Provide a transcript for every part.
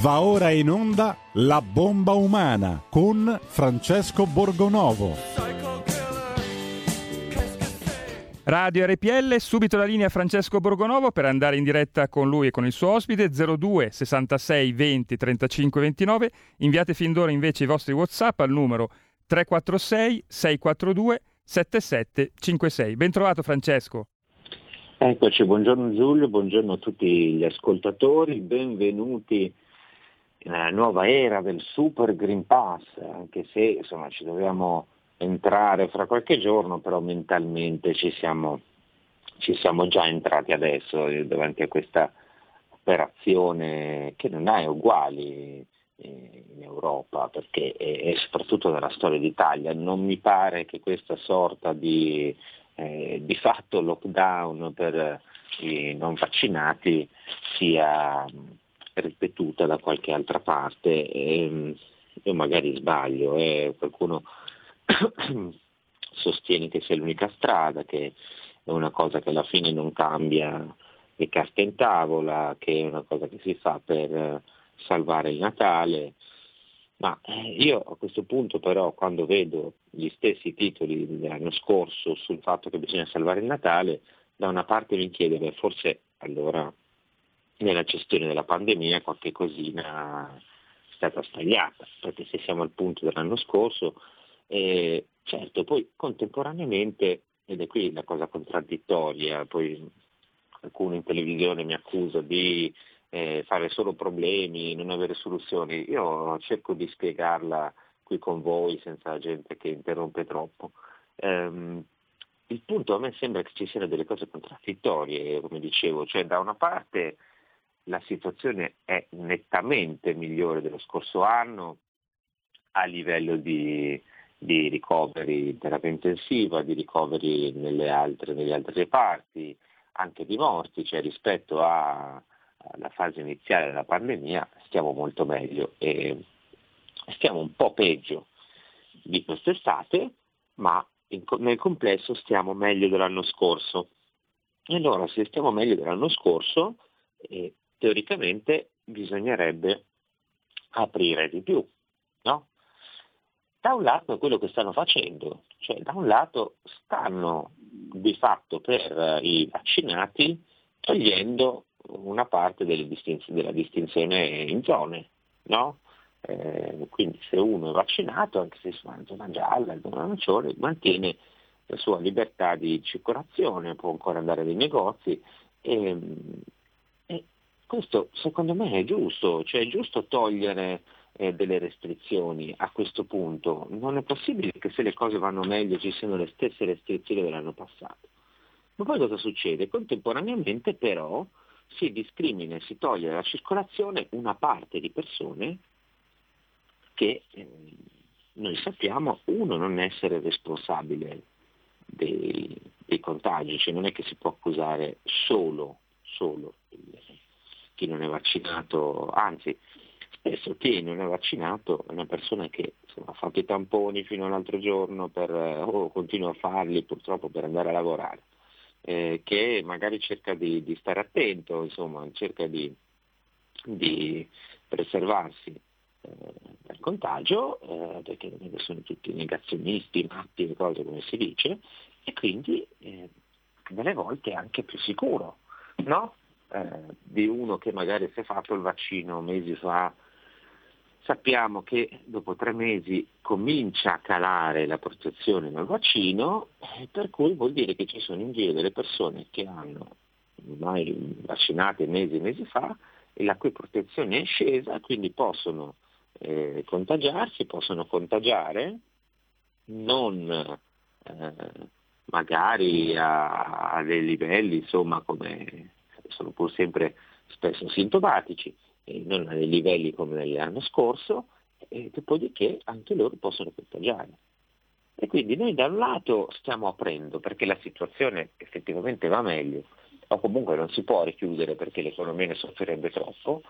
Va ora in onda La bomba umana con Francesco Borgonovo. Radio RPL, subito la linea Francesco Borgonovo per andare in diretta con lui e con il suo ospite 02 66 20 35 29. Inviate fin d'ora invece i vostri WhatsApp al numero 346 642 7756. Ben trovato Francesco. Eccoci, buongiorno Giulio, buongiorno a tutti gli ascoltatori, benvenuti nella nuova era del Super Green Pass, anche se insomma, ci dobbiamo entrare fra qualche giorno, però mentalmente ci siamo, ci siamo già entrati adesso davanti a questa operazione che non ha uguali eh, in Europa, perché è, soprattutto nella storia d'Italia, non mi pare che questa sorta di, eh, di fatto lockdown per i non vaccinati sia ripetuta da qualche altra parte. E, io magari sbaglio, eh, qualcuno sostiene che sia l'unica strada, che è una cosa che alla fine non cambia le carte in tavola, che è una cosa che si fa per salvare il Natale. Ma eh, io a questo punto però quando vedo gli stessi titoli dell'anno scorso sul fatto che bisogna salvare il Natale, da una parte mi chiedo, beh, forse allora nella gestione della pandemia qualche cosina è stata sbagliata, perché se siamo al punto dell'anno scorso, eh, certo, poi contemporaneamente, ed è qui la cosa contraddittoria, poi qualcuno in televisione mi accusa di eh, fare solo problemi, non avere soluzioni, io cerco di spiegarla qui con voi senza gente che interrompe troppo. Um, il punto a me sembra che ci siano delle cose contraddittorie, come dicevo, cioè da una parte la situazione è nettamente migliore dello scorso anno a livello di, di ricoveri in terapia intensiva, di ricoveri nelle altre, negli altri reparti, anche di morti, cioè rispetto a, alla fase iniziale della pandemia stiamo molto meglio e stiamo un po' peggio di quest'estate, ma in, nel complesso stiamo meglio dell'anno scorso. E allora se stiamo meglio dell'anno scorso, eh, teoricamente bisognerebbe aprire di più. No? Da un lato è quello che stanno facendo, cioè da un lato stanno di fatto per i vaccinati togliendo una parte distinz- della distinzione in zone. No? Eh, quindi se uno è vaccinato, anche se si in zona gialla, zona arancione, mantiene la sua libertà di circolazione, può ancora andare nei negozi e, questo secondo me è giusto, cioè è giusto togliere eh, delle restrizioni a questo punto. Non è possibile che se le cose vanno meglio ci siano le stesse restrizioni dell'anno passato. Ma poi cosa succede? Contemporaneamente però si discrimina e si toglie dalla circolazione una parte di persone che eh, noi sappiamo, uno, non essere responsabile dei, dei contagi, cioè non è che si può accusare solo, solo il, chi non è vaccinato, anzi spesso chi non è vaccinato è una persona che insomma, ha fatto i tamponi fino all'altro giorno per, o oh, continua a farli purtroppo per andare a lavorare, eh, che magari cerca di, di, stare attento, insomma, cerca di, di preservarsi eh, dal contagio, eh, perché sono tutti negazionisti, matti e cose come si dice, e quindi eh, delle volte è anche più sicuro, no? Eh, di uno che magari si è fatto il vaccino mesi fa, sappiamo che dopo tre mesi comincia a calare la protezione dal vaccino, eh, per cui vuol dire che ci sono in giro delle persone che hanno ormai vaccinate mesi e mesi fa e la cui protezione è scesa, quindi possono eh, contagiarsi, possono contagiare, non eh, magari a, a, dei livelli insomma come sono pur sempre spesso sintomatici, e non a livelli come l'anno scorso, e dopodiché anche loro possono contagiare. E quindi noi da un lato stiamo aprendo perché la situazione effettivamente va meglio, o comunque non si può richiudere perché l'economia ne soffrirebbe troppo,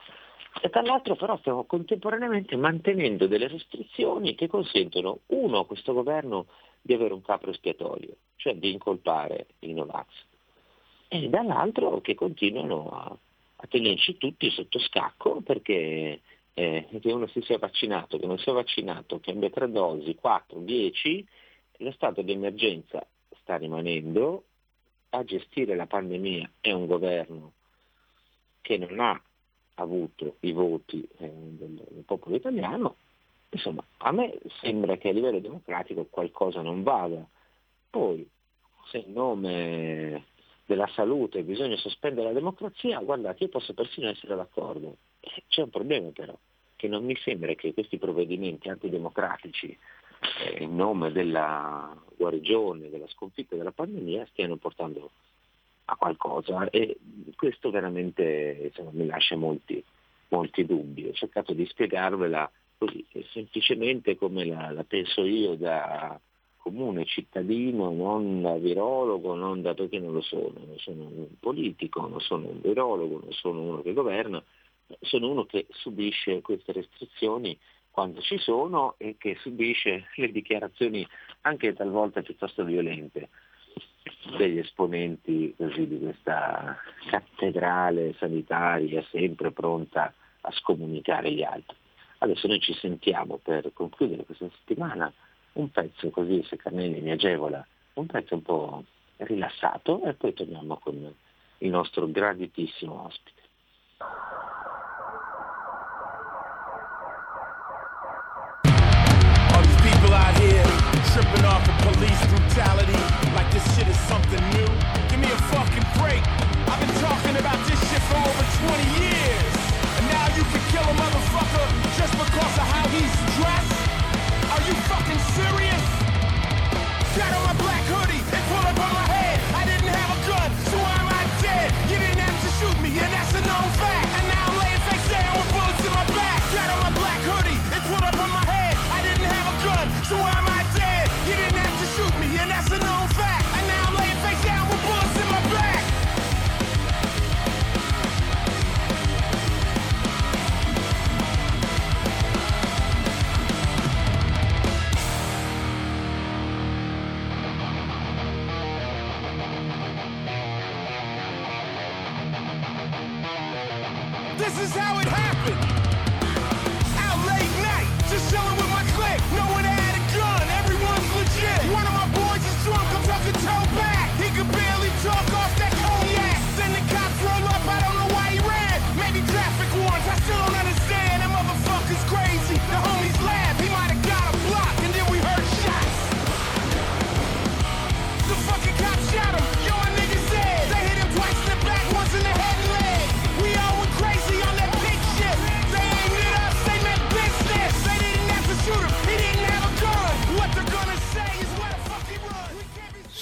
e dall'altro però stiamo contemporaneamente mantenendo delle restrizioni che consentono, uno, a questo governo di avere un capo espiatorio, cioè di incolpare i Novax, e dall'altro che continuano a, a tenerci tutti sotto scacco perché eh, che uno si sia vaccinato, che non sia vaccinato, che abbia tre dosi, 4, 10, lo stato di emergenza sta rimanendo, a gestire la pandemia è un governo che non ha avuto i voti eh, del, del, popolo italiano, insomma a me sembra che a livello democratico qualcosa non vada. Poi se in nome della salute bisogna sospendere la democrazia, guardate, io posso persino essere d'accordo. C'è un problema però, che non mi sembra che questi provvedimenti antidemocratici eh, in nome della guarigione, della sconfitta della pandemia stiano portando a qualcosa e questo veramente insomma, mi lascia molti, molti dubbi. Ho cercato di spiegarvela così, semplicemente come la, la penso io da comune cittadino, non da virologo, non da perché non lo sono, non sono un politico, non sono un virologo, non sono uno che governa, sono uno che subisce queste restrizioni quando ci sono e che subisce le dichiarazioni anche talvolta piuttosto violente degli esponenti così, di questa cattedrale sanitaria sempre pronta a scomunicare gli altri. Adesso noi ci sentiamo per concludere questa settimana un pezzo così, se Carnelli mi agevola, un pezzo un po' rilassato e poi torniamo con il nostro graditissimo ospite. Tripping off of police brutality like this shit is something new. Give me a fucking break. I've been talking about this shit for over 20 years. And now you can kill a motherfucker just because of how he's fucking serious? Got on my black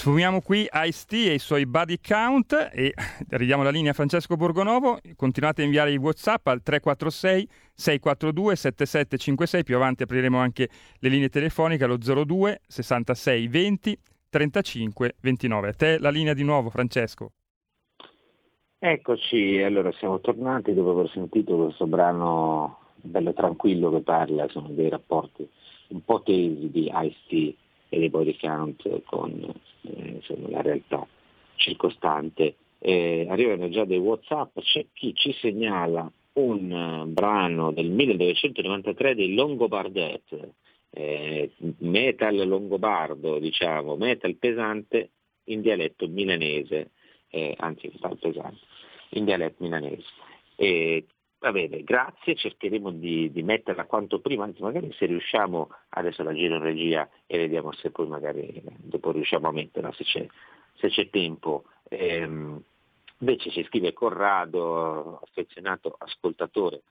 Sfumiamo qui Ice-T e i suoi body count e ridiamo la linea a Francesco Borgonovo. Continuate a inviare i WhatsApp al 346 642 7756. Più avanti apriremo anche le linee telefoniche allo 02 66 20 35 29. A te la linea di nuovo, Francesco. Eccoci, allora siamo tornati dopo aver sentito questo brano bello tranquillo che parla insomma, dei rapporti un po' tesi di Ice-T e dei body count con eh, insomma, la realtà circostante. Eh, arrivano già dei Whatsapp, c'è chi ci segnala un eh, brano del 1993 dei Longobardet, eh, metal longobardo, diciamo, metal pesante in dialetto milanese, eh, anzi metal pesante, in dialetto milanese. E, va bene, grazie, cercheremo di, di, metterla quanto prima, anzi magari se riusciamo, adesso la giro in regia e vediamo se poi magari dopo riusciamo a metterla, se c'è, se c'è tempo. Ehm, invece ci scrive Corrado, affezionato ascoltatore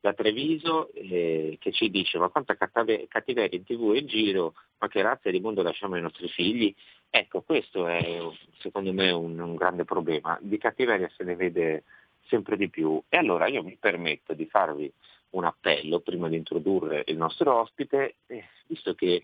da Treviso, eh, che ci dice ma quanta cattiveria in tv e in giro, ma che razza di mondo lasciamo ai nostri figli? Ecco, questo è secondo me un, un grande problema, di cattiveria se ne vede sempre di più. E allora io mi permetto di farvi un appello prima di introdurre il nostro ospite, eh, visto che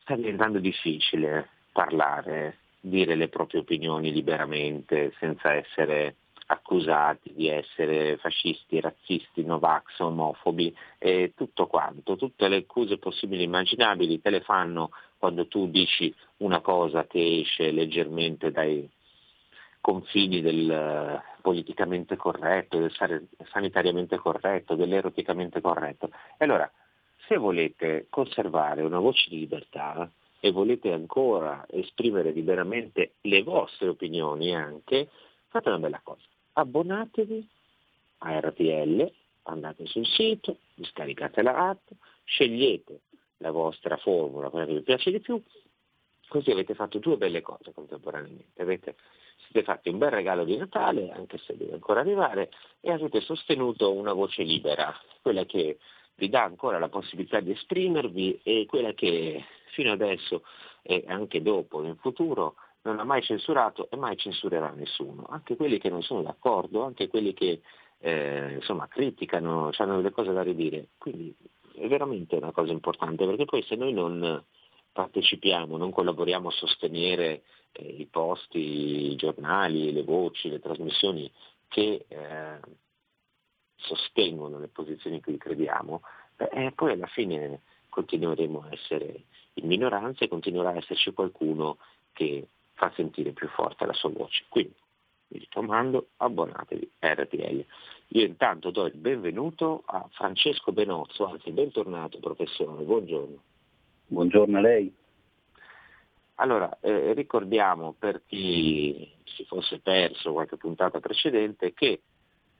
sta diventando difficile parlare, dire le proprie opinioni liberamente, senza essere accusati di essere fascisti, razzisti, novax, omofobi e tutto quanto, tutte le accuse possibili e immaginabili te le fanno quando tu dici una cosa che esce leggermente dai, confini del politicamente corretto, del sanitariamente corretto, dell'eroticamente corretto. E allora, se volete conservare una voce di libertà e volete ancora esprimere liberamente le vostre opinioni anche, fate una bella cosa. Abbonatevi a RTL, andate sul sito, scaricate la app, scegliete la vostra formula, quella che vi piace di più, così avete fatto due belle cose contemporaneamente. Avete, siete fatti un bel regalo di Natale, anche se deve ancora arrivare, e avete sostenuto una voce libera, quella che vi dà ancora la possibilità di esprimervi e quella che fino adesso e anche dopo, in futuro, non ha mai censurato e mai censurerà nessuno, anche quelli che non sono d'accordo, anche quelli che eh, insomma, criticano, hanno delle cose da ridire. Quindi è veramente una cosa importante, perché poi se noi non partecipiamo, non collaboriamo a sostenere eh, i posti, i giornali, le voci, le trasmissioni che eh, sostengono le posizioni in cui crediamo, beh, poi alla fine continueremo a essere in minoranza e continuerà a esserci qualcuno che fa sentire più forte la sua voce. Quindi, mi raccomando, abbonatevi a RTL. Io intanto do il benvenuto a Francesco Benozzo, anzi bentornato professore, buongiorno. Buongiorno a lei. Allora, eh, ricordiamo per chi si fosse perso qualche puntata precedente che il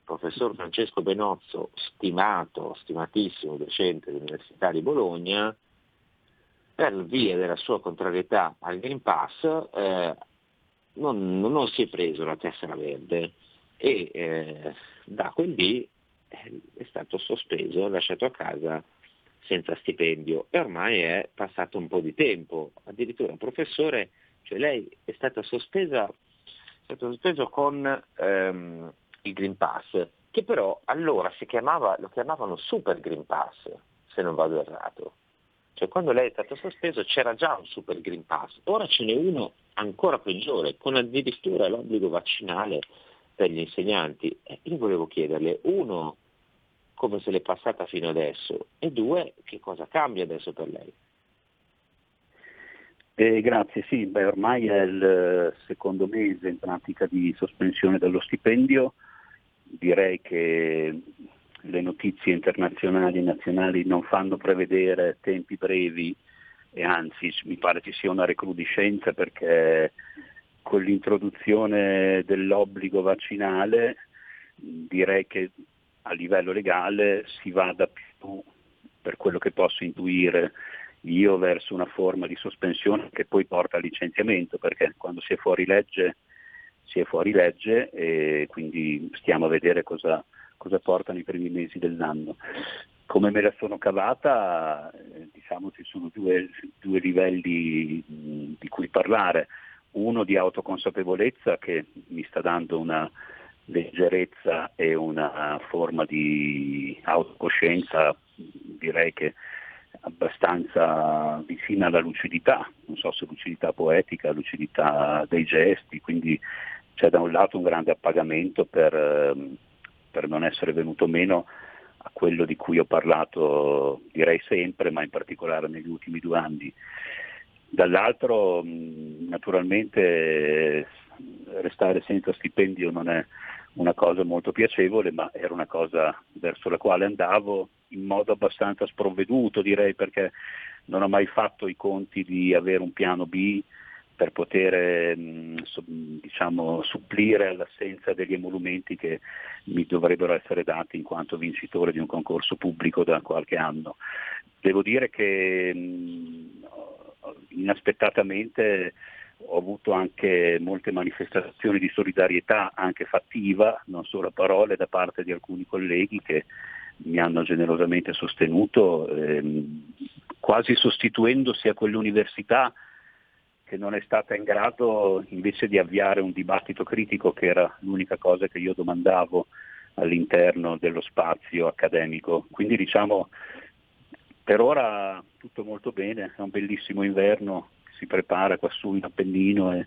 professor Francesco Benozzo, stimato, stimatissimo docente dell'Università di Bologna, per via della sua contrarietà al Green Pass eh, non, non, si è preso la tessera verde e eh, da quel dì eh, è stato sospeso, lasciato a casa senza stipendio e ormai è passato un po' di tempo, addirittura professore, cioè lei è stata sospesa, è stato sospeso con ehm, il Green Pass, che però allora chiamava, lo chiamavano Super Green Pass, se non vado errato. Cioè quando lei è stato sospeso c'era già un super Green Pass, ora ce n'è uno ancora peggiore, con addirittura l'obbligo vaccinale per gli insegnanti. Eh, io volevo chiederle, uno, come se l'è passata fino adesso e due, che cosa cambia adesso per lei? Eh, grazie, sì, beh, ormai è il secondo mese in pratica di sospensione dello stipendio, direi che le notizie internazionali e nazionali non fanno prevedere tempi brevi e anzi mi pare ci sia una recrudescenza perché con l'introduzione dell'obbligo vaccinale direi che a livello legale si vada più, per quello che posso intuire io, verso una forma di sospensione che poi porta al licenziamento, perché quando si è fuori legge si è fuori legge e quindi stiamo a vedere cosa, cosa portano i primi mesi dell'anno. Come me la sono cavata, eh, diciamo ci sono due, due livelli di cui parlare. Uno di autoconsapevolezza che mi sta dando una leggerezza e una forma di autocoscienza, direi che abbastanza vicina alla lucidità, non so se lucidità poetica, lucidità dei gesti, quindi c'è da un lato un grande appagamento per, ehm, per non essere venuto meno a quello di cui ho parlato direi sempre, ma in particolare negli ultimi due anni. Dall'altro naturalmente restare senza stipendio non è una cosa molto piacevole, ma era una cosa verso la quale andavo in modo abbastanza sprovveduto, direi, perché non ho mai fatto i conti di avere un piano B per poter mm, diciamo, supplire all'assenza degli emolumenti che mi dovrebbero essere dati in quanto vincitore di un concorso pubblico da qualche anno. Devo dire che mm, inaspettatamente ho avuto anche molte manifestazioni di solidarietà, anche fattiva, non solo a parole, da parte di alcuni colleghi che mi hanno generosamente sostenuto, ehm, quasi sostituendosi a quell'università che non è stata in grado invece di avviare un dibattito critico che era l'unica cosa che io domandavo all'interno dello spazio accademico. Quindi diciamo per ora tutto molto bene, è un bellissimo inverno, si prepara quassù in Appennino e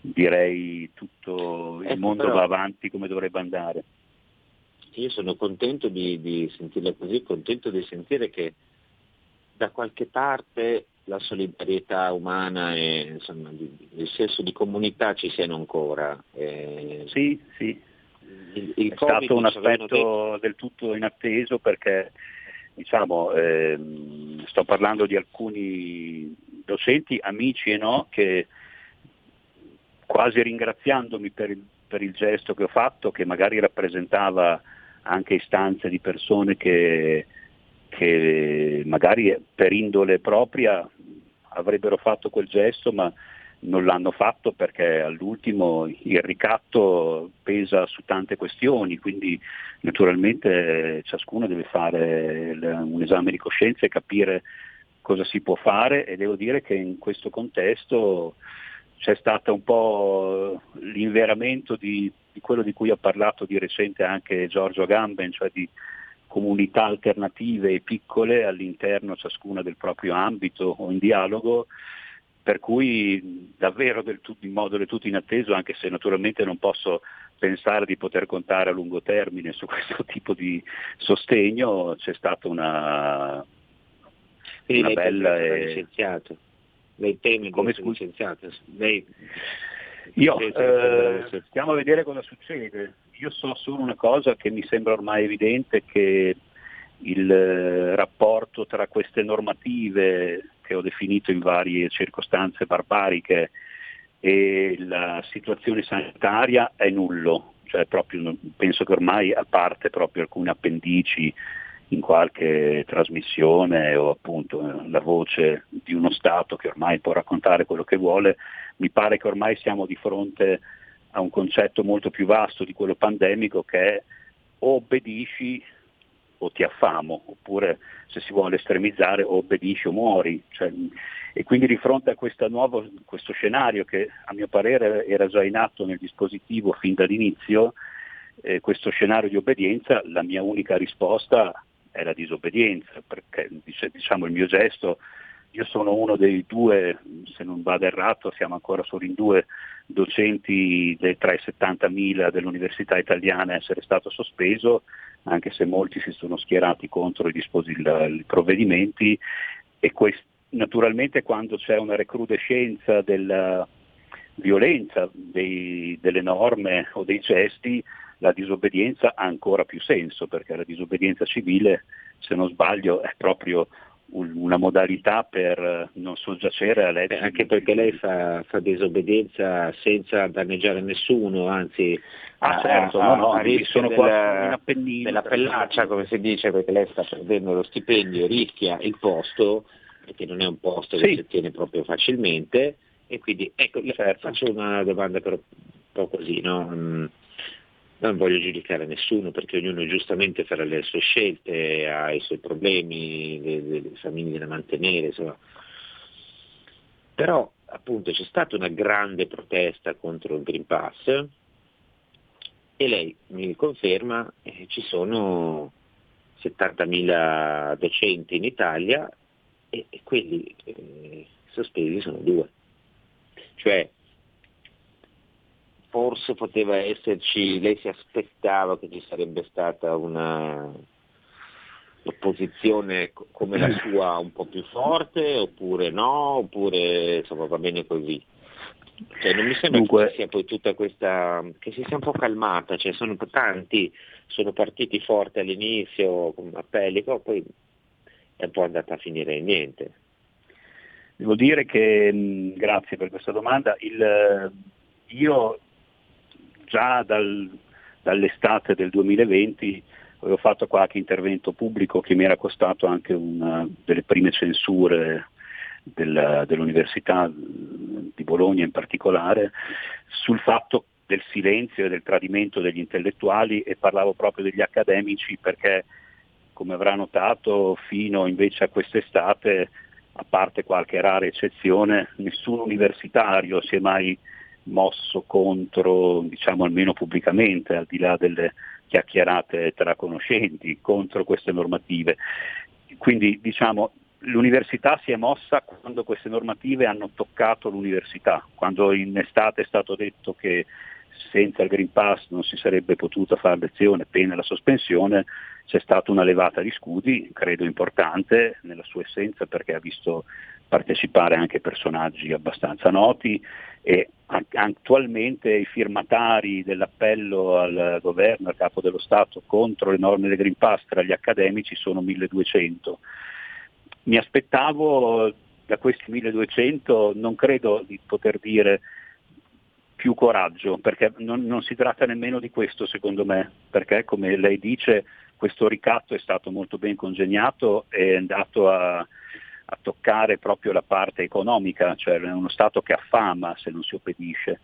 direi tutto il ecco, mondo però, va avanti come dovrebbe andare. Io sono contento di, di sentirla così, contento di sentire che da qualche parte la solidarietà umana e insomma, il senso di comunità ci siano ancora. Eh, sì, sì. Il, il È stato un aspetto del tutto inatteso perché diciamo, ehm, sto parlando di alcuni docenti, amici e no, che quasi ringraziandomi per il, per il gesto che ho fatto, che magari rappresentava anche istanze di persone che, che magari per indole propria avrebbero fatto quel gesto ma non l'hanno fatto perché all'ultimo il ricatto pesa su tante questioni, quindi naturalmente ciascuno deve fare un esame di coscienza e capire cosa si può fare e devo dire che in questo contesto c'è stato un po' l'inveramento di, di quello di cui ha parlato di recente anche Giorgio Agamben, cioè di comunità alternative e piccole all'interno ciascuna del proprio ambito o in dialogo, per cui davvero tutto, in modo del tutto inatteso, anche se naturalmente non posso pensare di poter contare a lungo termine su questo tipo di sostegno, c'è stata una, una bella... E... licenziato lei teme come essere licenziato? Lei... Io, eh, stiamo a vedere cosa succede. Io so solo una cosa che mi sembra ormai evidente, che il eh, rapporto tra queste normative che ho definito in varie circostanze barbariche e la situazione sanitaria è nullo, cioè proprio, penso che ormai a parte proprio alcune appendici in qualche trasmissione o appunto la voce di uno Stato che ormai può raccontare quello che vuole, mi pare che ormai siamo di fronte a un concetto molto più vasto di quello pandemico che è o obbedisci o ti affamo, oppure se si vuole estremizzare obbedisci o muori. Cioè, e quindi di fronte a nuovo, questo scenario che a mio parere era già in atto nel dispositivo fin dall'inizio, eh, questo scenario di obbedienza, la mia unica risposta è la disobbedienza, perché diciamo il mio gesto, io sono uno dei due, se non vado errato, siamo ancora solo in due docenti dei, tra i 70.000 dell'Università Italiana a essere stato sospeso, anche se molti si sono schierati contro i, disposi- i provvedimenti. E quest- naturalmente quando c'è una recrudescenza della violenza dei, delle norme o dei gesti, la disobbedienza ha ancora più senso perché la disobbedienza civile, se non sbaglio, è proprio una modalità per non soggiacere a leggi. Anche perché lei fa, fa, disobbedienza senza danneggiare nessuno, anzi ah, certo, a, no, no, a sono della, della pellaccia, come si dice, perché lei sta perdendo lo stipendio, rischia il posto, perché non è un posto che sì. si ottiene proprio facilmente, e quindi ecco, certo. faccio una domanda però un po' così, no? Non voglio giudicare nessuno perché ognuno giustamente farà le sue scelte, ha i suoi problemi, le, le famiglie da mantenere, insomma. Però appunto c'è stata una grande protesta contro il Green Pass e lei mi conferma eh, ci sono 70.000 docenti in Italia e, e quelli eh, sospesi sono due. Cioè forse poteva esserci, lei si aspettava che ci sarebbe stata una opposizione come la sua un po' più forte oppure no, oppure insomma va bene così. Cioè, non mi sembra Dunque... che sia poi tutta questa, che si sia un po' calmata, cioè, sono tanti, sono partiti forti all'inizio con appelli, poi è un po' andata a finire in niente. Devo dire che, grazie per questa domanda, il, io già dal, dall'estate del 2020 avevo fatto qualche intervento pubblico che mi era costato anche una delle prime censure del, dell'Università di Bologna in particolare, sul fatto del silenzio e del tradimento degli intellettuali e parlavo proprio degli accademici perché, come avrà notato, fino invece a quest'estate, a parte qualche rara eccezione, nessun universitario si è mai mosso contro, diciamo almeno pubblicamente, al di là delle chiacchierate tra conoscenti, contro queste normative. Quindi diciamo l'università si è mossa quando queste normative hanno toccato l'università, quando in estate è stato detto che senza il Green Pass non si sarebbe potuta fare lezione, pena la sospensione, c'è stata una levata di scudi, credo importante nella sua essenza perché ha visto partecipare anche personaggi abbastanza noti e attualmente i firmatari dell'appello al governo, al capo dello Stato contro le norme del Green Pass tra gli accademici sono 1200. Mi aspettavo da questi 1200, non credo di poter dire più coraggio, perché non, non si tratta nemmeno di questo secondo me, perché come lei dice questo ricatto è stato molto ben congegnato e è andato a, a toccare proprio la parte economica, cioè è uno Stato che affama se non si obbedisce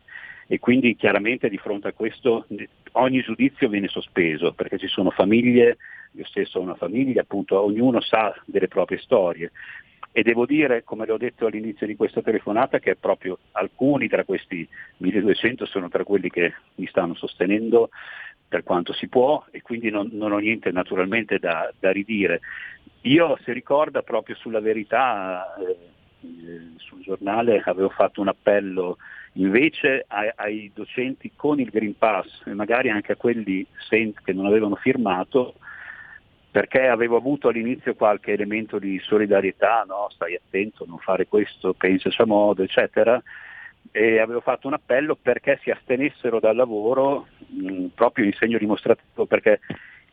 e quindi chiaramente di fronte a questo ogni giudizio viene sospeso perché ci sono famiglie, io stesso ho una famiglia, appunto ognuno sa delle proprie storie e devo dire, come le ho detto all'inizio di questa telefonata, che proprio alcuni tra questi 1200 sono tra quelli che mi stanno sostenendo per quanto si può e quindi non, non ho niente naturalmente da, da, ridire. Io, se ricorda, proprio sulla verità, eh, sul giornale avevo fatto un appello invece ai, ai, docenti con il Green Pass e magari anche a quelli che non avevano firmato perché avevo avuto all'inizio qualche elemento di solidarietà, no? stai attento, non fare questo, pensaci a modo, eccetera, e avevo fatto un appello perché si astenessero dal lavoro mh, proprio in segno dimostrativo, perché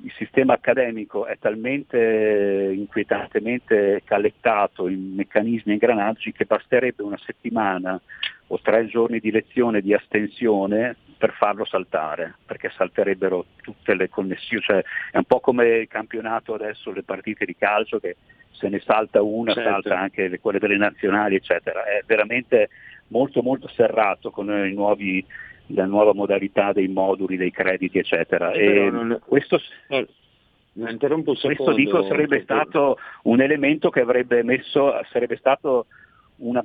il sistema accademico è talmente inquietantemente calettato in meccanismi e ingranaggi che basterebbe una settimana o tre giorni di lezione di astensione per farlo saltare, perché salterebbero tutte le connessioni, cioè è un po' come il campionato adesso, le partite di calcio che se ne salta una, certo. salta anche le, quelle delle nazionali, eccetera. È veramente molto molto serrato con nuovi, la nuova modalità dei moduli, dei crediti, eccetera. Non, questo, eh, questo dico sarebbe stato un elemento che avrebbe messo, sarebbe stato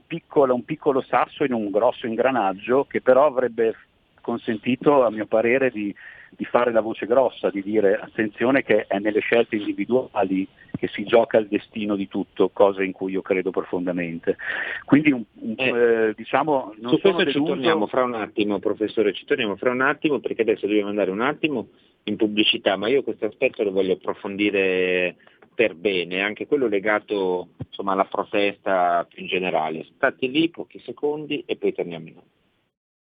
piccola, un piccolo sasso in un grosso ingranaggio che però avrebbe consentito a mio parere di, di, fare la voce grossa, di dire attenzione che è nelle scelte individuali che si gioca il destino di tutto, cosa in cui io credo profondamente. Quindi un, un, eh, eh, diciamo... su questo ci torniamo fra un attimo, professore, ci torniamo fra un attimo perché adesso dobbiamo andare un attimo in pubblicità, ma io questo aspetto lo voglio approfondire per bene, anche quello legato insomma, alla protesta più in generale. State lì pochi secondi e poi torniamo in aula.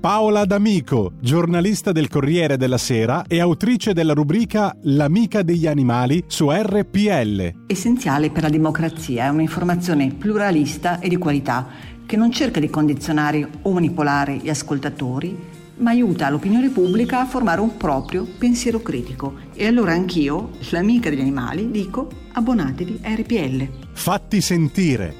Paola D'Amico, giornalista del Corriere della Sera e autrice della rubrica L'amica degli animali su RPL. Essenziale per la democrazia è un'informazione pluralista e di qualità che non cerca di condizionare o manipolare gli ascoltatori, ma aiuta l'opinione pubblica a formare un proprio pensiero critico. E allora anch'io, l'amica degli animali, dico abbonatevi a RPL. Fatti sentire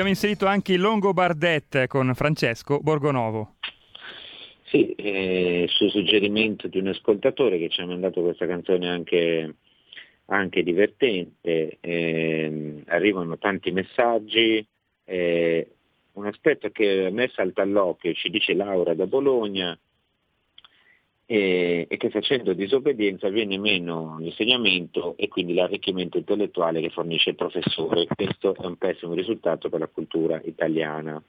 Abbiamo inserito anche il Longo Bardet con Francesco Borgonovo. Sì, eh, su suggerimento di un ascoltatore che ci ha mandato questa canzone anche, anche divertente, eh, arrivano tanti messaggi, eh, un aspetto che a me salta all'occhio, ci dice Laura da Bologna, e, che facendo disobbedienza viene meno l'insegnamento e quindi l'arricchimento intellettuale che fornisce il professore. Questo è un pessimo risultato per la cultura italiana.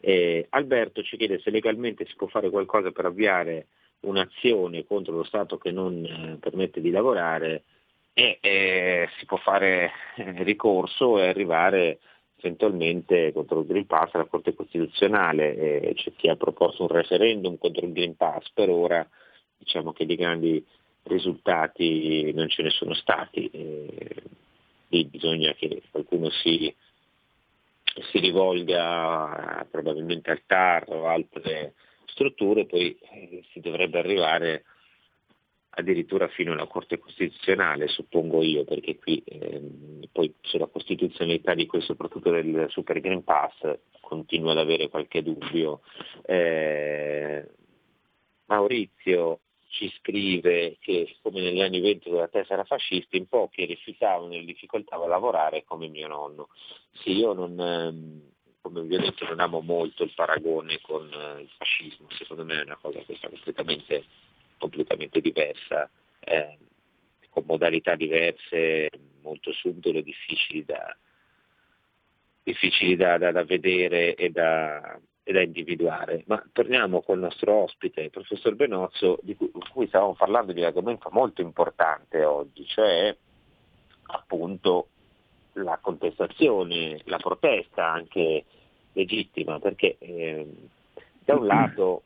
Eh, Alberto ci chiede se legalmente si può fare qualcosa per avviare un'azione contro lo Stato che non eh, permette di lavorare e eh, si può fare eh, ricorso e arrivare eventualmente contro il Green Pass alla Corte Costituzionale, eh, c'è chi ha proposto un referendum contro il Green Pass, per ora diciamo che di grandi risultati non ce ne sono stati, eh, lì bisogna che qualcuno si, si rivolga probabilmente al TAR o altre strutture, poi eh, si dovrebbe arrivare addirittura fino alla Corte Costituzionale, suppongo io, perché qui ehm, poi sulla costituzionalità di questo, soprattutto del Super Green Pass, continuo ad avere qualche dubbio. Eh, Maurizio ci scrive che come negli anni 20 della tessera fascista in pochi rifiutavano e difficoltava a lavorare come mio nonno. Sì, io non, ehm, come vi ho detto, non amo molto il paragone con eh, il fascismo, secondo me è una cosa questa completamente completamente diversa, eh, con modalità diverse, molto subdole, difficili da, difficili da, da, da vedere e da, e da, individuare. Ma torniamo col nostro ospite, il professor Benozzo, di cui, cui stavamo parlando di un argomento molto importante oggi, cioè appunto la contestazione, la protesta anche legittima, perché eh, da un lato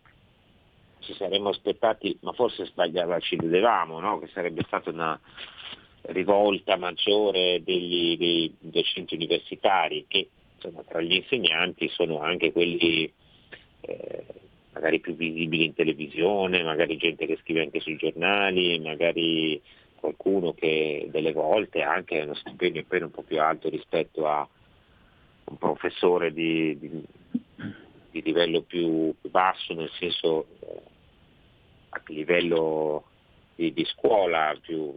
ci saremmo aspettati, ma forse sbagliava, ci vedevamo, no? che sarebbe stata una rivolta maggiore degli, dei docenti universitari che insomma, tra gli insegnanti sono anche quelli eh, magari più visibili in televisione, magari gente che scrive anche sui giornali, magari qualcuno che delle volte ha anche uno stipendio appena un po' più alto rispetto a un professore di, di, di livello più basso, nel senso eh, a livello di, di scuola, più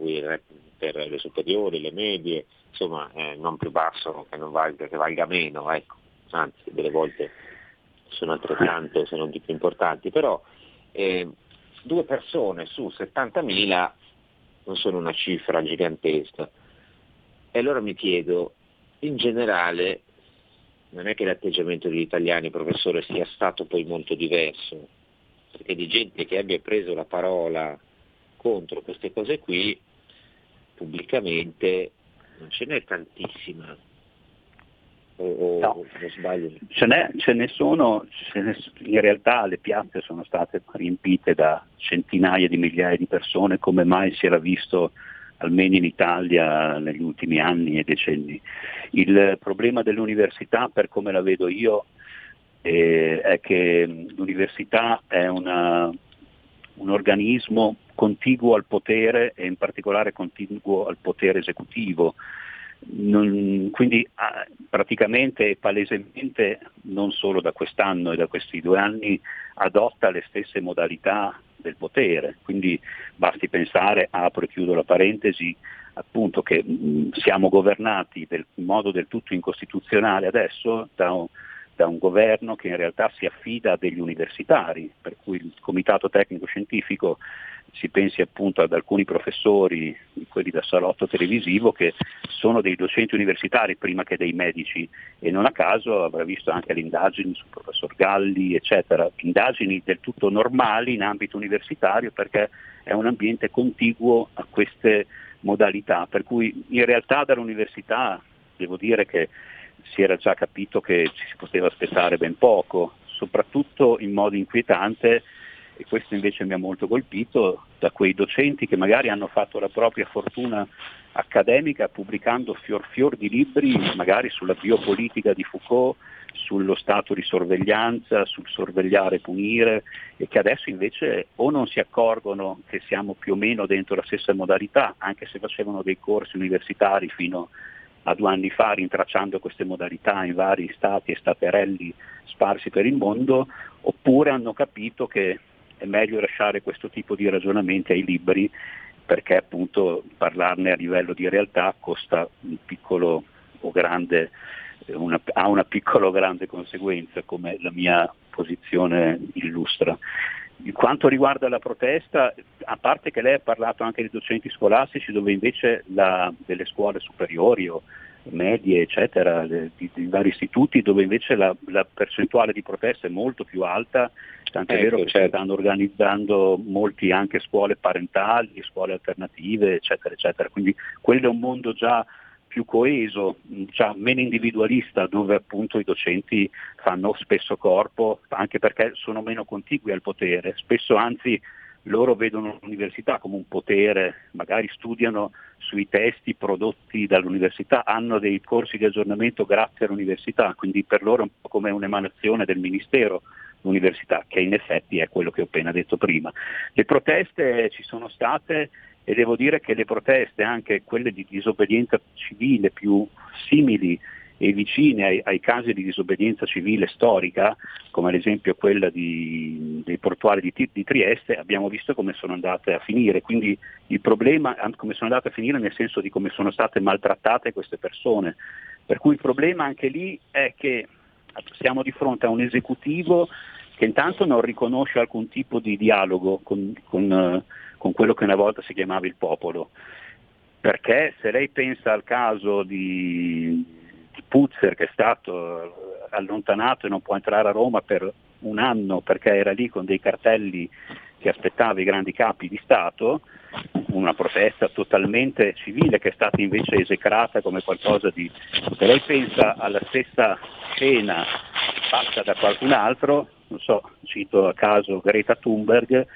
per le superiori, le medie, insomma eh, non più basso che, non valga, che valga meno, ecco. anzi delle volte sono altrettanto se non di più importanti, però eh, due persone su 70.000 non sono una cifra gigantesca. E allora mi chiedo, in generale, non è che l'atteggiamento degli italiani, professore, sia stato poi molto diverso, perché di gente che abbia preso la parola contro queste cose qui, pubblicamente non ce n'è tantissima. O, no. sbaglio? Ce, n'è, ce ne sono, ce ne, in realtà le piazze sono state riempite da centinaia di migliaia di persone, come mai si era visto almeno in Italia negli ultimi anni e decenni. Il problema dell'università, per come la vedo io, eh, è che l'università è una, un organismo contiguo al potere e in particolare contiguo al potere esecutivo. Non, quindi ah, praticamente e palesemente non solo da quest'anno e da questi due anni adotta le stesse modalità del potere, quindi basti pensare, apro e chiudo la parentesi, appunto che mh, siamo governati in modo del tutto incostituzionale adesso da un, da un governo che in realtà si affida a degli universitari, per cui il comitato tecnico scientifico si pensi appunto ad alcuni professori, quelli da salotto televisivo, che sono dei docenti universitari prima che dei medici. E non a caso avrà visto anche le indagini sul professor Galli, eccetera, indagini del tutto normali in ambito universitario perché è un ambiente contiguo a queste modalità, per cui in realtà dall'università devo dire che si era già capito che ci si poteva aspettare ben poco, soprattutto in modo inquietante, e questo invece mi ha molto colpito, da quei docenti che magari hanno fatto la propria fortuna accademica pubblicando fior fior di libri magari sulla biopolitica di Foucault, sullo stato di sorveglianza, sul sorvegliare e punire e che adesso invece o non si accorgono che siamo più o meno dentro la stessa modalità, anche se facevano dei corsi universitari fino a due anni fa rintracciando queste modalità in vari stati e staterelli sparsi per il mondo, oppure hanno capito che è meglio lasciare questo tipo di ragionamenti ai libri perché appunto parlarne a livello di realtà costa un piccolo o grande, una, ha una piccola o grande conseguenza come la mia posizione illustra. In quanto riguarda la protesta, a parte che lei ha parlato anche di docenti scolastici dove invece la, delle scuole superiori o medie, eccetera, di, di vari istituti dove invece la, la, percentuale di protesta è molto più alta, tant'è ecco, vero che certo. stanno organizzando molti anche scuole parentali, scuole alternative, eccetera, eccetera. Quindi quello è un mondo già più coeso, già meno individualista, dove appunto i docenti fanno spesso corpo, anche perché sono meno contigui al potere, spesso anzi loro vedono l'università come un potere, magari studiano sui testi prodotti dall'università, hanno dei corsi di aggiornamento grazie all'università, quindi per loro è un po' come un'emanazione del Ministero l'università, che in effetti è quello che ho appena detto prima. Le proteste ci sono state e devo dire che le proteste, anche quelle di disobbedienza civile più simili e vicine ai, ai, casi di disobbedienza civile storica, come ad esempio quella di, dei portuali di, di, Trieste, abbiamo visto come sono andate a finire. Quindi il problema come sono andate a finire nel senso di come sono state maltrattate queste persone. Per cui il problema anche lì è che siamo di fronte a un esecutivo che intanto non riconosce alcun tipo di dialogo con, con, con quello che una volta si chiamava il popolo. Perché se lei pensa al caso di, Puzzer che è stato allontanato e non può entrare a Roma per un anno perché era lì con dei cartelli che aspettava i grandi capi di Stato, una protesta totalmente civile che è stata invece esecrata come qualcosa di... Se lei pensa alla stessa scena fatta da qualcun altro, non so, cito a caso Greta Thunberg,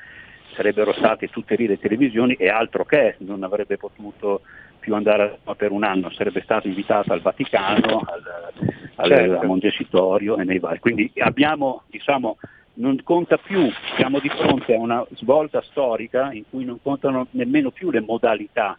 sarebbero state tutte lì le televisioni e altro che non avrebbe potuto più andare per un anno, sarebbe stato invitato al Vaticano, al, al, certo. a Montecitorio e nei vari. Quindi abbiamo, diciamo, non conta più, siamo di fronte a una svolta storica in cui non contano nemmeno più le modalità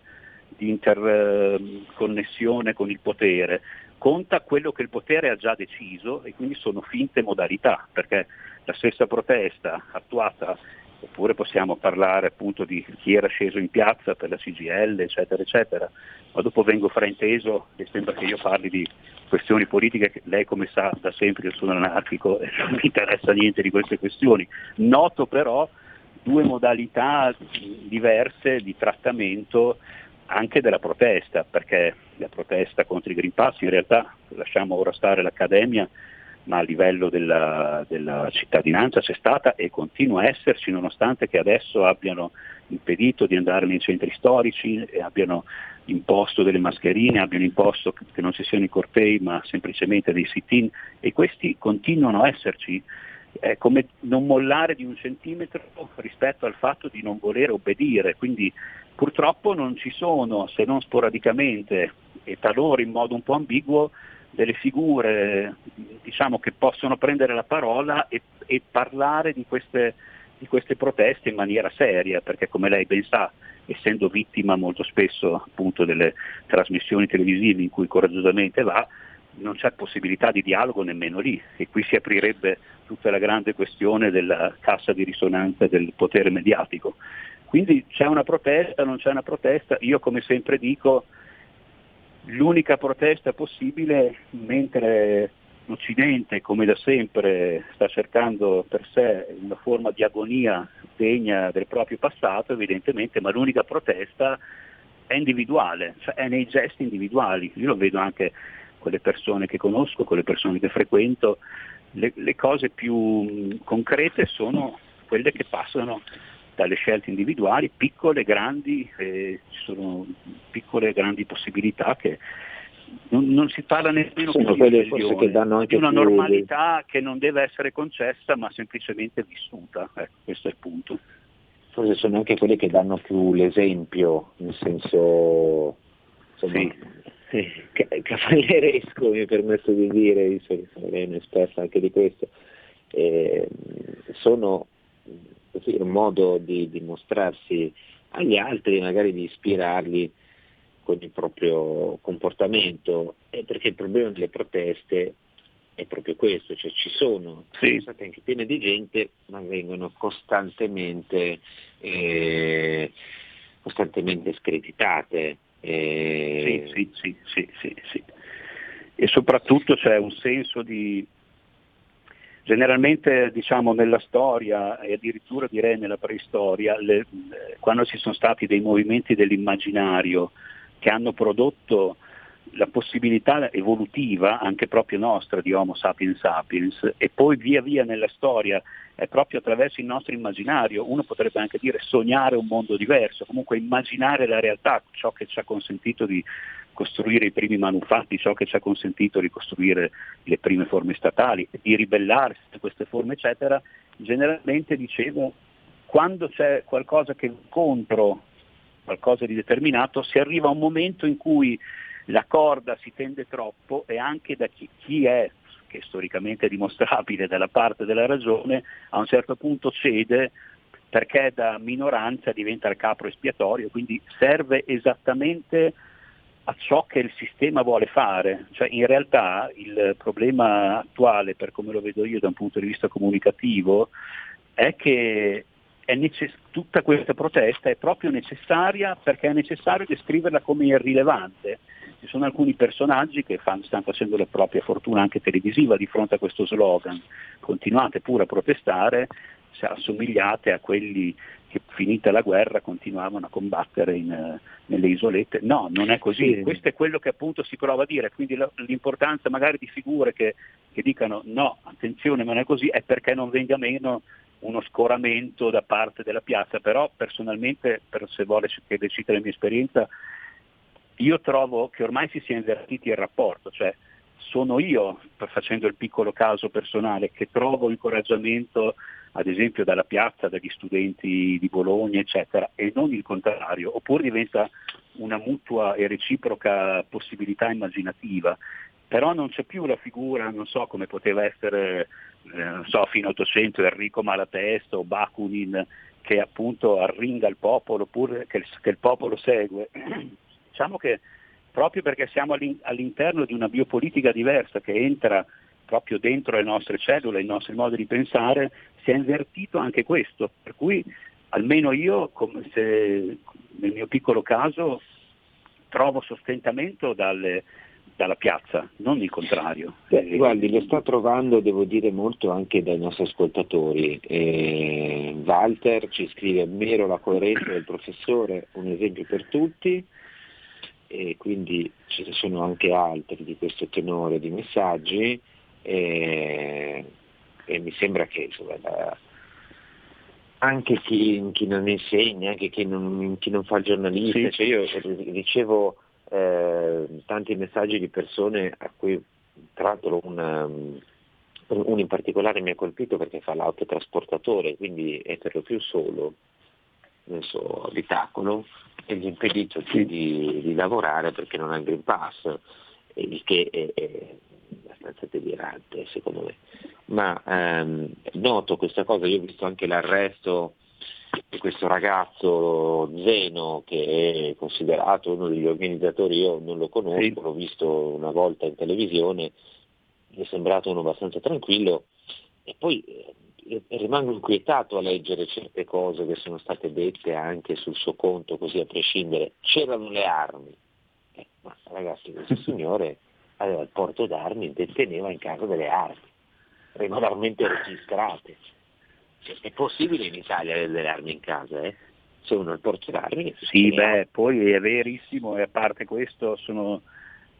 di interconnessione con il potere, conta quello che il potere ha già deciso e quindi sono finte modalità, perché la stessa protesta attuata oppure possiamo parlare appunto di chi era sceso in piazza per la CGL, eccetera, eccetera, ma dopo vengo frainteso e sembra che io parli di questioni politiche che lei come sa da sempre io sono anarchico e non mi interessa niente di queste questioni. Noto però due modalità diverse di trattamento anche della protesta, perché la protesta contro i Green Pass in realtà, lasciamo ora stare l'Accademia, ma a livello della, della, cittadinanza c'è stata e continua a esserci nonostante che adesso abbiano impedito di andare nei centri storici e abbiano imposto delle mascherine, abbiano imposto che non ci siano i cortei ma semplicemente dei sit-in e questi continuano a esserci. È come non mollare di un centimetro rispetto al fatto di non voler obbedire, quindi purtroppo non ci sono, se non sporadicamente e talora in modo un po' ambiguo, delle figure diciamo, che possono prendere la parola e, e parlare di queste, di queste, proteste in maniera seria, perché come lei ben sa, essendo vittima molto spesso appunto delle trasmissioni televisive in cui coraggiosamente va, non c'è possibilità di dialogo nemmeno lì e qui si aprirebbe tutta la grande questione della cassa di risonanza del potere mediatico. Quindi c'è una protesta, non c'è una protesta, io come sempre dico l'unica protesta possibile mentre l'Occidente, come da sempre, sta cercando per sé una forma di agonia degna del proprio passato, evidentemente, ma l'unica protesta è individuale, cioè è nei gesti individuali. Io lo vedo anche con le persone che conosco, con le persone che frequento, le, le cose più concrete sono quelle che passano dalle scelte individuali, piccole, grandi, eh, ci sono piccole e grandi possibilità che non, non si parla nemmeno sono più di, di una normalità che non deve essere concessa ma semplicemente vissuta, ecco, questo è il punto. Forse sono anche quelle che danno più l'esempio, nel senso insomma, sì. Sì, cavalleresco mi permesso di dire, visto che è un'esperta anche di questo, eh, sono così, un modo di dimostrarsi agli altri, magari di ispirarli con il proprio comportamento, eh, perché il problema delle proteste è proprio questo, cioè ci sono, sì. sono state anche piene di gente, ma vengono costantemente, eh, costantemente screditate. Eh. Sì, sì, sì, sì, sì, E soprattutto c'è un senso di... Generalmente diciamo nella storia e addirittura direi nella preistoria, le, quando ci sono stati dei movimenti dell'immaginario che hanno prodotto la possibilità evolutiva anche proprio nostra di Homo sapiens sapiens e poi via via nella storia è proprio attraverso il nostro immaginario, uno potrebbe anche dire sognare un mondo diverso, comunque immaginare la realtà, ciò che ci ha consentito di costruire i primi manufatti, ciò che ci ha consentito di costruire le prime forme statali, di ribellarsi a queste forme, eccetera, generalmente dicevo, quando c'è qualcosa che contro qualcosa di determinato, si arriva a un momento in cui la corda si tende troppo e anche da chi, chi è, che storicamente è dimostrabile dalla parte della ragione, a un certo punto cede perché da minoranza diventa il capro espiatorio, quindi serve esattamente a ciò che il sistema vuole fare. Cioè, in realtà il problema attuale, per come lo vedo io da un punto di vista comunicativo, è che è necess- tutta questa protesta è proprio necessaria perché è necessario descriverla come irrilevante ci sono alcuni personaggi che fanno, stanno facendo la propria fortuna anche televisiva di fronte a questo slogan, continuate pure a protestare se assomigliate a quelli che finita la guerra continuavano a combattere in, nelle isolette. No, non è così, sì. questo è quello che appunto si prova a dire, quindi l'importanza magari di figure che, che dicano no, attenzione, non è così, è perché non venga meno uno scoramento da parte della piazza, però personalmente, per, se vuole che decida la mia esperienza, io trovo che ormai si sia invertiti il rapporto, cioè sono io, facendo il piccolo caso personale, che trovo incoraggiamento ad esempio dalla piazza, dagli studenti di Bologna, eccetera, e non il contrario, oppure diventa una mutua e reciproca possibilità immaginativa. Però non c'è più la figura, non so come poteva essere, eh, non so, fino all'Ottocento Enrico Malatesta o Bakunin, che appunto arringa il popolo, oppure che che il popolo segue. Diciamo che proprio perché siamo all'interno di una biopolitica diversa che entra proprio dentro le nostre cellule, i nostri modi di pensare, si è invertito anche questo. Per cui almeno io, se, nel mio piccolo caso, trovo sostentamento dalle, dalla piazza, non il contrario. Beh, guardi, lo sta trovando, devo dire, molto anche dai nostri ascoltatori. Eh, Walter ci scrive mero la coerenza del professore, un esempio per tutti e quindi ne sono anche altri di questo tenore di messaggi e, e mi sembra che insomma, la, anche chi, chi, non insegna, anche chi non, chi non fa il giornalista, sì. cioè io ricevo eh, tanti messaggi di persone a cui tra l'altro una, uno in particolare mi ha colpito perché fa l'autotrasportatore, quindi è per lo più solo nel suo abitacolo e gli impedito di, di, di, lavorare perché non ha il Green Pass, il che è, è abbastanza delirante secondo me. Ma ehm, noto questa cosa, io ho visto anche l'arresto di questo ragazzo Zeno che è considerato uno degli organizzatori, io non lo conosco, sì. l'ho visto una volta in televisione, mi è sembrato uno abbastanza tranquillo e poi eh, rimango inquietato a leggere certe cose che sono state dette anche sul suo conto, così a prescindere. C'erano le armi. Eh, ma ragazzi, questo signore aveva il porto d'armi, deteneva in casa delle armi, regolarmente registrate. Cioè, è possibile in Italia avere delle armi in casa, eh? Se uno ha il porto d'armi. Sì, beh, poi è verissimo e a parte questo sono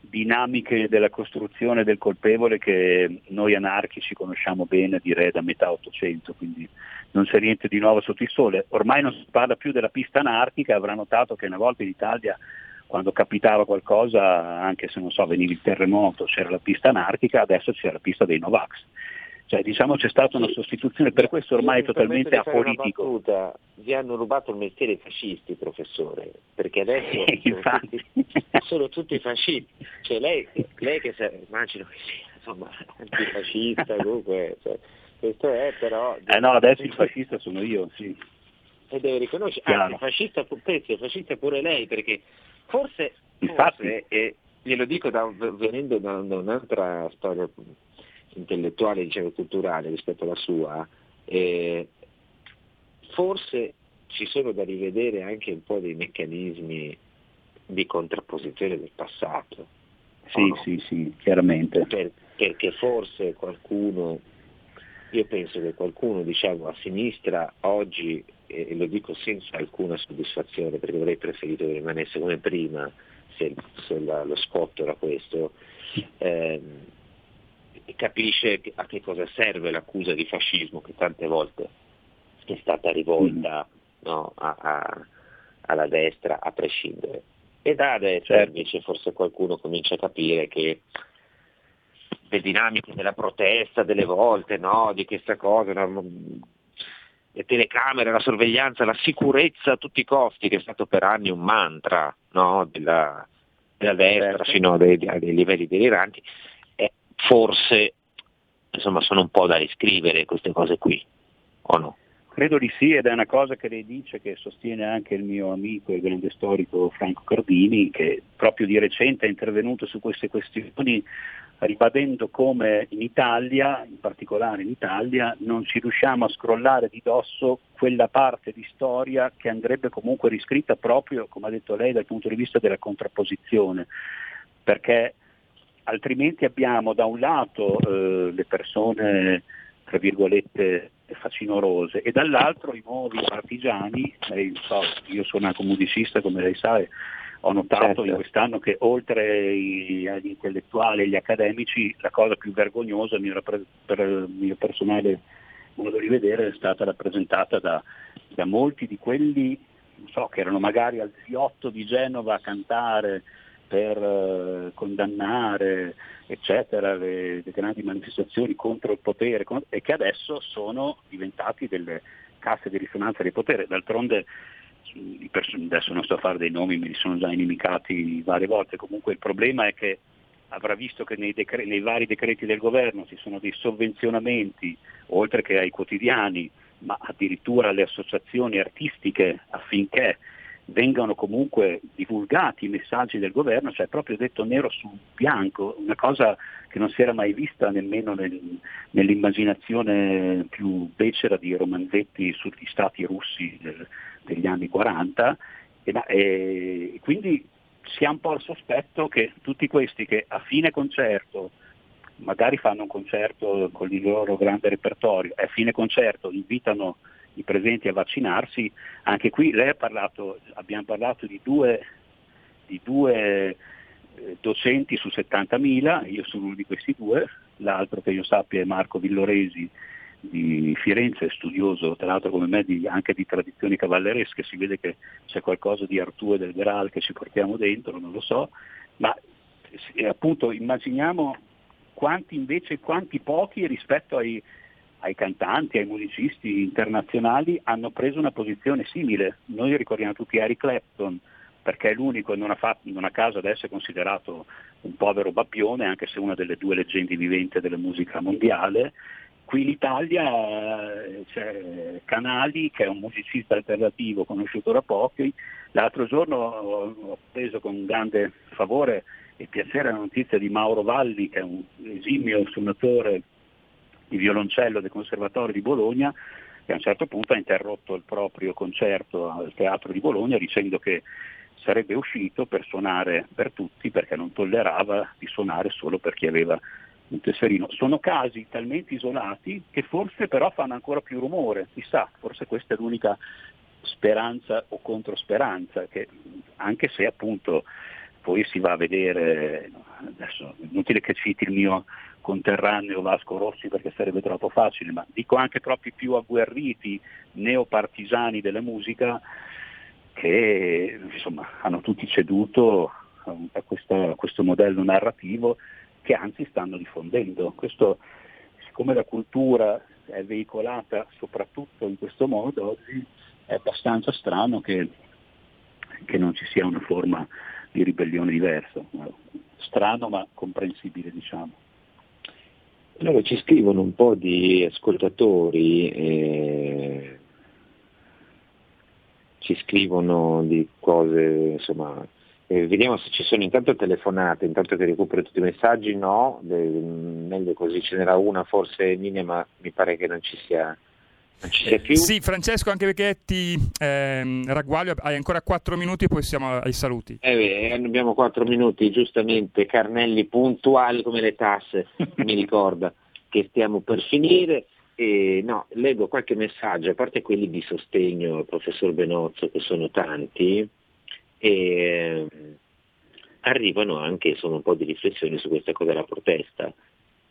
dinamiche della costruzione del colpevole che noi anarchici conosciamo bene direi da metà Ottocento, quindi non c'è niente di nuovo sotto il sole. Ormai non si parla più della pista anarchica, avrà notato che una volta in Italia quando capitava qualcosa, anche se non so, veniva il terremoto, c'era la pista anarchica, adesso c'è la pista dei Novax. Cioè, diciamo c'è stata una sostituzione, per questo ormai è totalmente apolitico. Battuta, vi hanno rubato il mestiere i fascisti, professore, perché adesso sono tutti, sono, tutti, fascisti. Cioè, lei, lei che sa, immagino che sia insomma, antifascista, comunque, cioè, questo è però... Eh no, adesso il fascista sono io, sì. E deve riconoscere, ah, fascista, pezzi, fascista pure lei, perché forse Infatti, e glielo dico da, venendo da, da, un'altra storia intellettuale, diciamo, culturale rispetto alla sua, eh, forse ci sono da rivedere anche un po' dei meccanismi di contrapposizione del passato. Sì, no? sì, sì, chiaramente. Per, perché forse qualcuno, io penso che qualcuno diciamo, a sinistra oggi, e lo dico senza alcuna soddisfazione perché avrei preferito che rimanesse come prima, se, se la, lo spot era questo, ehm, capisce a che cosa serve l'accusa di fascismo che tante volte è stata rivolta mm. no, a, a, alla destra a prescindere. E da adesso certo. invece forse qualcuno comincia a capire che le dinamiche della protesta delle volte, no, di questa cosa, no, le telecamere, la sorveglianza, la sicurezza a tutti i costi, che è stato per anni un mantra no, della, della, destra certo. fino a dei, a dei livelli deliranti, e forse insomma, sono un po' da riscrivere queste cose qui, o no? Credo di sì ed è una cosa che lei dice che sostiene anche il mio amico e grande storico Franco Cardini che proprio di recente è intervenuto su queste questioni ribadendo come in Italia, in particolare in Italia, non ci riusciamo a scrollare di dosso quella parte di storia che andrebbe comunque riscritta proprio, come ha detto lei, dal punto di vista della contrapposizione, perché altrimenti abbiamo da un lato eh, le persone, tra virgolette, facinorose e dall'altro i nuovi partigiani, lei, so, io sono anche musicista come lei sa, ho notato certo. in quest'anno che oltre agli intellettuali e agli accademici la cosa più vergognosa mio, per il mio personale modo di vedere è stata rappresentata da, da molti di quelli so, che erano magari al Ziotto di Genova a cantare per eh, condannare eccetera, le, le, grandi manifestazioni contro il potere e che adesso sono diventati delle casse di risonanza del potere. D'altronde adesso non sto a fare dei nomi, mi sono già inimicati varie volte, comunque il problema è che avrà visto che nei, decre- nei vari decreti del governo ci sono dei sovvenzionamenti, oltre che ai quotidiani, ma addirittura alle associazioni artistiche affinché vengano comunque divulgati i messaggi del governo, cioè proprio detto nero su bianco, una cosa che non si era mai vista nemmeno nel, nell'immaginazione più becera di romanzetti sugli stati russi del, degli anni 40 e, e quindi si ha un po' il sospetto che tutti questi che a fine concerto magari fanno un concerto con il loro grande repertorio e a fine concerto invitano i presenti a vaccinarsi, anche qui lei ha parlato, abbiamo parlato di due, di due eh, docenti su 70.000, io sono uno di questi due, l'altro che io sappia è Marco Villoresi di Firenze, studioso tra l'altro come me di, anche di tradizioni cavalleresche, si vede che c'è qualcosa di Artù e del Graal che ci portiamo dentro, non lo so, ma eh, appunto immaginiamo quanti invece, quanti pochi rispetto ai, ai cantanti, ai musicisti internazionali hanno preso una posizione simile. Noi ricordiamo tutti Eric Clapton, perché è l'unico e non, non a caso adesso è considerato un povero babbione, anche se una delle due leggende viventi della musica mondiale. Qui in Italia eh, c'è Canali, che è un musicista alternativo conosciuto da pochi. L'altro giorno ho preso con grande favore e piacere la notizia di Mauro Valli, che è un esimio suonatore di violoncello del Conservatorio di Bologna, che a un certo punto ha interrotto il proprio concerto al Teatro di Bologna dicendo che sarebbe uscito per suonare per tutti perché non tollerava di suonare solo per chi aveva un tesserino. Sono casi talmente isolati che forse però fanno ancora più rumore, chissà, forse questa è l'unica speranza o controsperanza, che anche se appunto poi si va a vedere, adesso è inutile che citi il mio conterraneo Vasco Rossi perché sarebbe troppo facile, ma dico anche troppi più agguerriti neopartigiani della musica che insomma, hanno tutti ceduto a, questa, a, questo modello narrativo che anzi stanno diffondendo. Questo, siccome la cultura è veicolata soprattutto in questo modo, oggi è abbastanza strano che, che non ci sia una forma di ribellione diversa. Strano ma comprensibile diciamo. Allora ci scrivono un po' di ascoltatori, eh, ci scrivono di cose insomma Eh, vediamo se ci sono. Intanto telefonate, intanto che recupero tutti i messaggi, no, de, meglio così, ce n'era una forse in linea ma mi pare che non ci sia, non ci sia più. Sì, Francesco, anche perché ti ehm, ragguaglio, hai ancora 4 minuti e poi siamo ai saluti. Eh beh, abbiamo 4 minuti, giustamente, Carnelli puntuali come le tasse, mi ricorda che stiamo per finire. E, no, leggo qualche messaggio, a parte quelli di sostegno al professor Benozzo, che sono tanti, e arrivano anche insomma, un po' di riflessioni su questa cosa della protesta.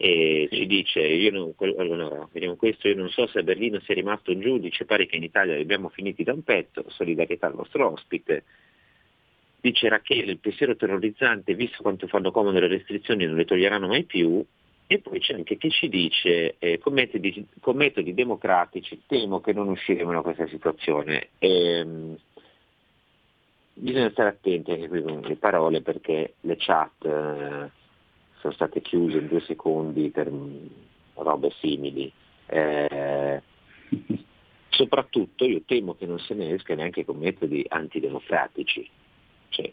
E ci dice, io non, allora, vediamo questo, io non so se a Berlino sia rimasto un giudice, pare che in Italia li abbiamo finiti da un pezzo, solidarietà al nostro ospite. Dice Rachele, il pensiero terrorizzante, visto quanto fanno comodo le restrizioni, non le toglieranno mai più. E poi c'è anche chi ci dice, eh, con, metodi, con, metodi, democratici temo che non usciremo da questa situazione. Ehm, bisogna stare attenti anche qui con le parole perché le chat eh, sono state chiuse in due secondi per robe simili. Eh, soprattutto io temo che non se ne esca neanche con metodi antidemocratici, cioè,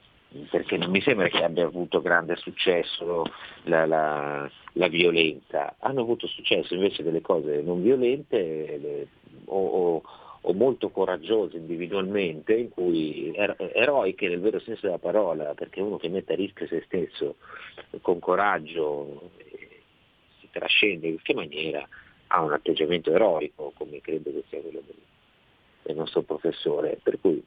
perché non mi sembra che abbia avuto grande successo la, la, la, violenza, hanno avuto successo invece delle cose non violente le, o, o o molto coraggiose individualmente, in cui er- eroiche nel vero senso della parola, perché uno che mette a rischio se stesso con coraggio si trascende in qualche maniera ha un atteggiamento eroico, come credo che sia quello del, nostro professore. Per cui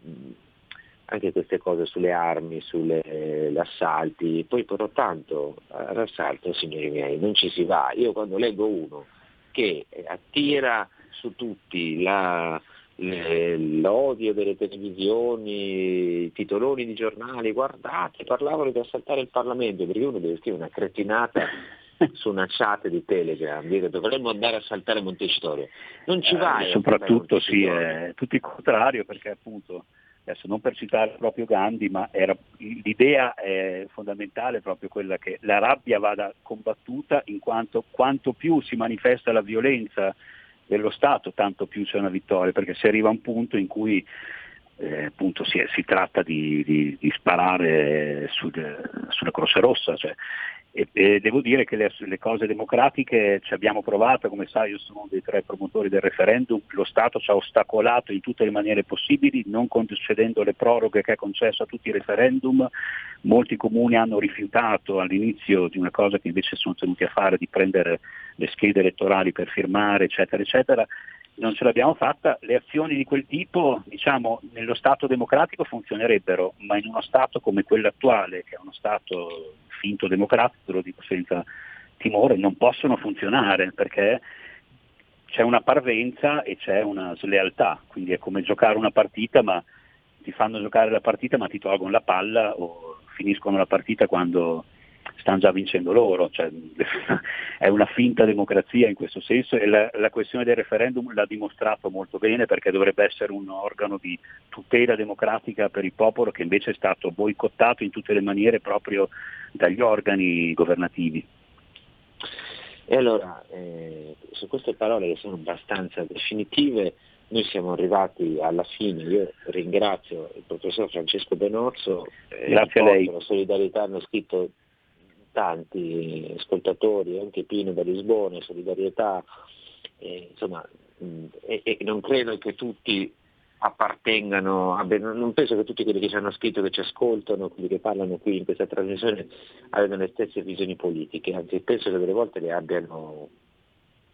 anche queste cose sulle armi, sugli assalti, poi però tanto all'assalto, signori miei, non ci si va. Io quando leggo uno che attira su tutti la, l'odio delle televisioni, i titoloni di giornali, guardate, parlavano di assaltare il Parlamento, perché uno deve scrivere una cretinata su una chat di Telegram, dire dovremmo andare a saltare Montecitorio. Non ci vai. Eh, soprattutto sì, è tutto il contrario, perché appunto, adesso non per citare proprio Gandhi, ma era, l'idea è fondamentale proprio quella che la rabbia vada combattuta in quanto quanto più si manifesta la violenza dello Stato, tanto più c'è una vittoria, perché si arriva a un punto in cui eh, appunto si, si, tratta di, di, di sparare su, sulla Croce Rossa. Cioè, e, e, devo dire che le, le, cose democratiche ci abbiamo provato, come sai io sono uno dei tre promotori del referendum, lo Stato ci ha ostacolato in tutte le maniere possibili, non concedendo le proroghe che ha concesso a tutti i referendum, molti comuni hanno rifiutato all'inizio di una cosa che invece sono tenuti a fare, di prendere le schede elettorali per firmare, eccetera, eccetera, non ce l'abbiamo fatta, le azioni di quel tipo diciamo, nello Stato democratico funzionerebbero, ma in uno Stato come quello attuale, che è uno Stato finto democratico, lo dico senza timore, non possono funzionare perché c'è una parvenza e c'è una slealtà, quindi è come giocare una partita ma ti fanno giocare la partita ma ti tolgono la palla o finiscono la partita quando stanno già vincendo loro, cioè, è una finta democrazia in questo senso e la, la, questione del referendum l'ha dimostrato molto bene perché dovrebbe essere un organo di tutela democratica per il popolo che invece è stato boicottato in tutte le maniere proprio dagli organi governativi. E allora, eh, su queste parole che sono abbastanza definitive, noi siamo arrivati alla fine, io ringrazio il professor Francesco Benozzo, eh, Grazie a lei. La solidarietà hanno scritto tanti ascoltatori, anche Pino da Lisbona, solidarietà, eh, insomma, mh, e, e, non credo che tutti appartengano, abbiano, non penso che tutti quelli che ci hanno scritto, che ci ascoltano, quelli che parlano qui in questa trasmissione abbiano le stesse visioni politiche, anzi penso che delle volte le abbiano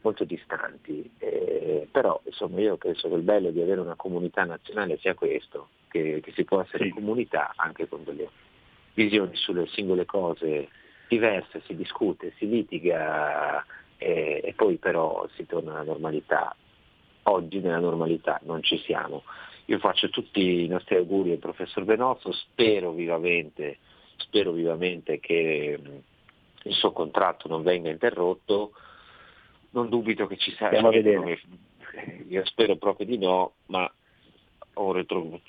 molto distanti, eh, però insomma io penso che il bello di avere una comunità nazionale sia questo, che, che si può essere sì. comunità anche con delle visioni sulle singole cose diverse, si discute, si litiga e, e poi però si torna alla normalità. Oggi nella normalità non ci siamo. Io faccio tutti i nostri auguri al professor Benozzo, spero vivamente, spero vivamente che il suo contratto non venga interrotto, non dubito che ci sarà. Io spero proprio di no, ma ho retro,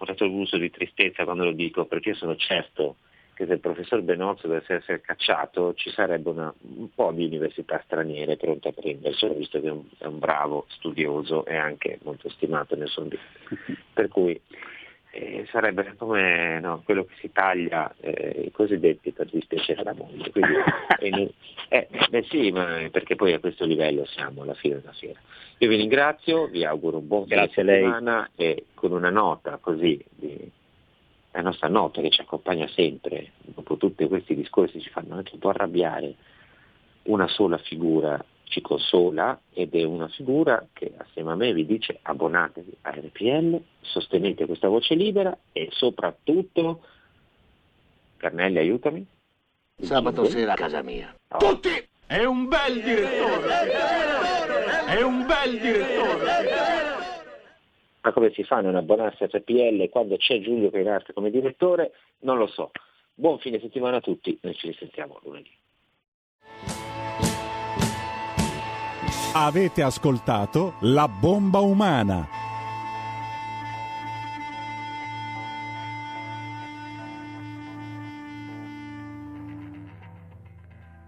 retrogusto di tristezza quando lo dico, perché sono certo che se il professor Benozzo dovesse essere cacciato ci sarebbe una, un po' di università straniere pronte a prenderselo, visto che è un, è un bravo studioso e anche molto stimato nel suo. Per cui eh, sarebbe come no, quello che si taglia eh, i cosiddetti per dispiacere la moglie. Quindi, eh, beh sì, ma perché poi a questo livello siamo alla fine della fiera. Io vi ringrazio, vi auguro un buon fine settimana e con una nota così, di, la nostra nota che ci accompagna sempre, dopo tutti questi discorsi ci fanno anche un po' arrabbiare, una sola figura ci consola ed è una figura che assieme a me vi dice abbonatevi a RPL, sostenete questa voce libera e soprattutto, Carnelli aiutami. Sabato sera a casa mia. Oh. Tutti! È un bel direttore! È un bel direttore! Ma come si fa a non abbonarsi a RPL quando c'è Giulio Cainarte come direttore? Non lo so. Buon fine settimana a tutti, noi ci risentiamo lunedì. Avete ascoltato La bomba umana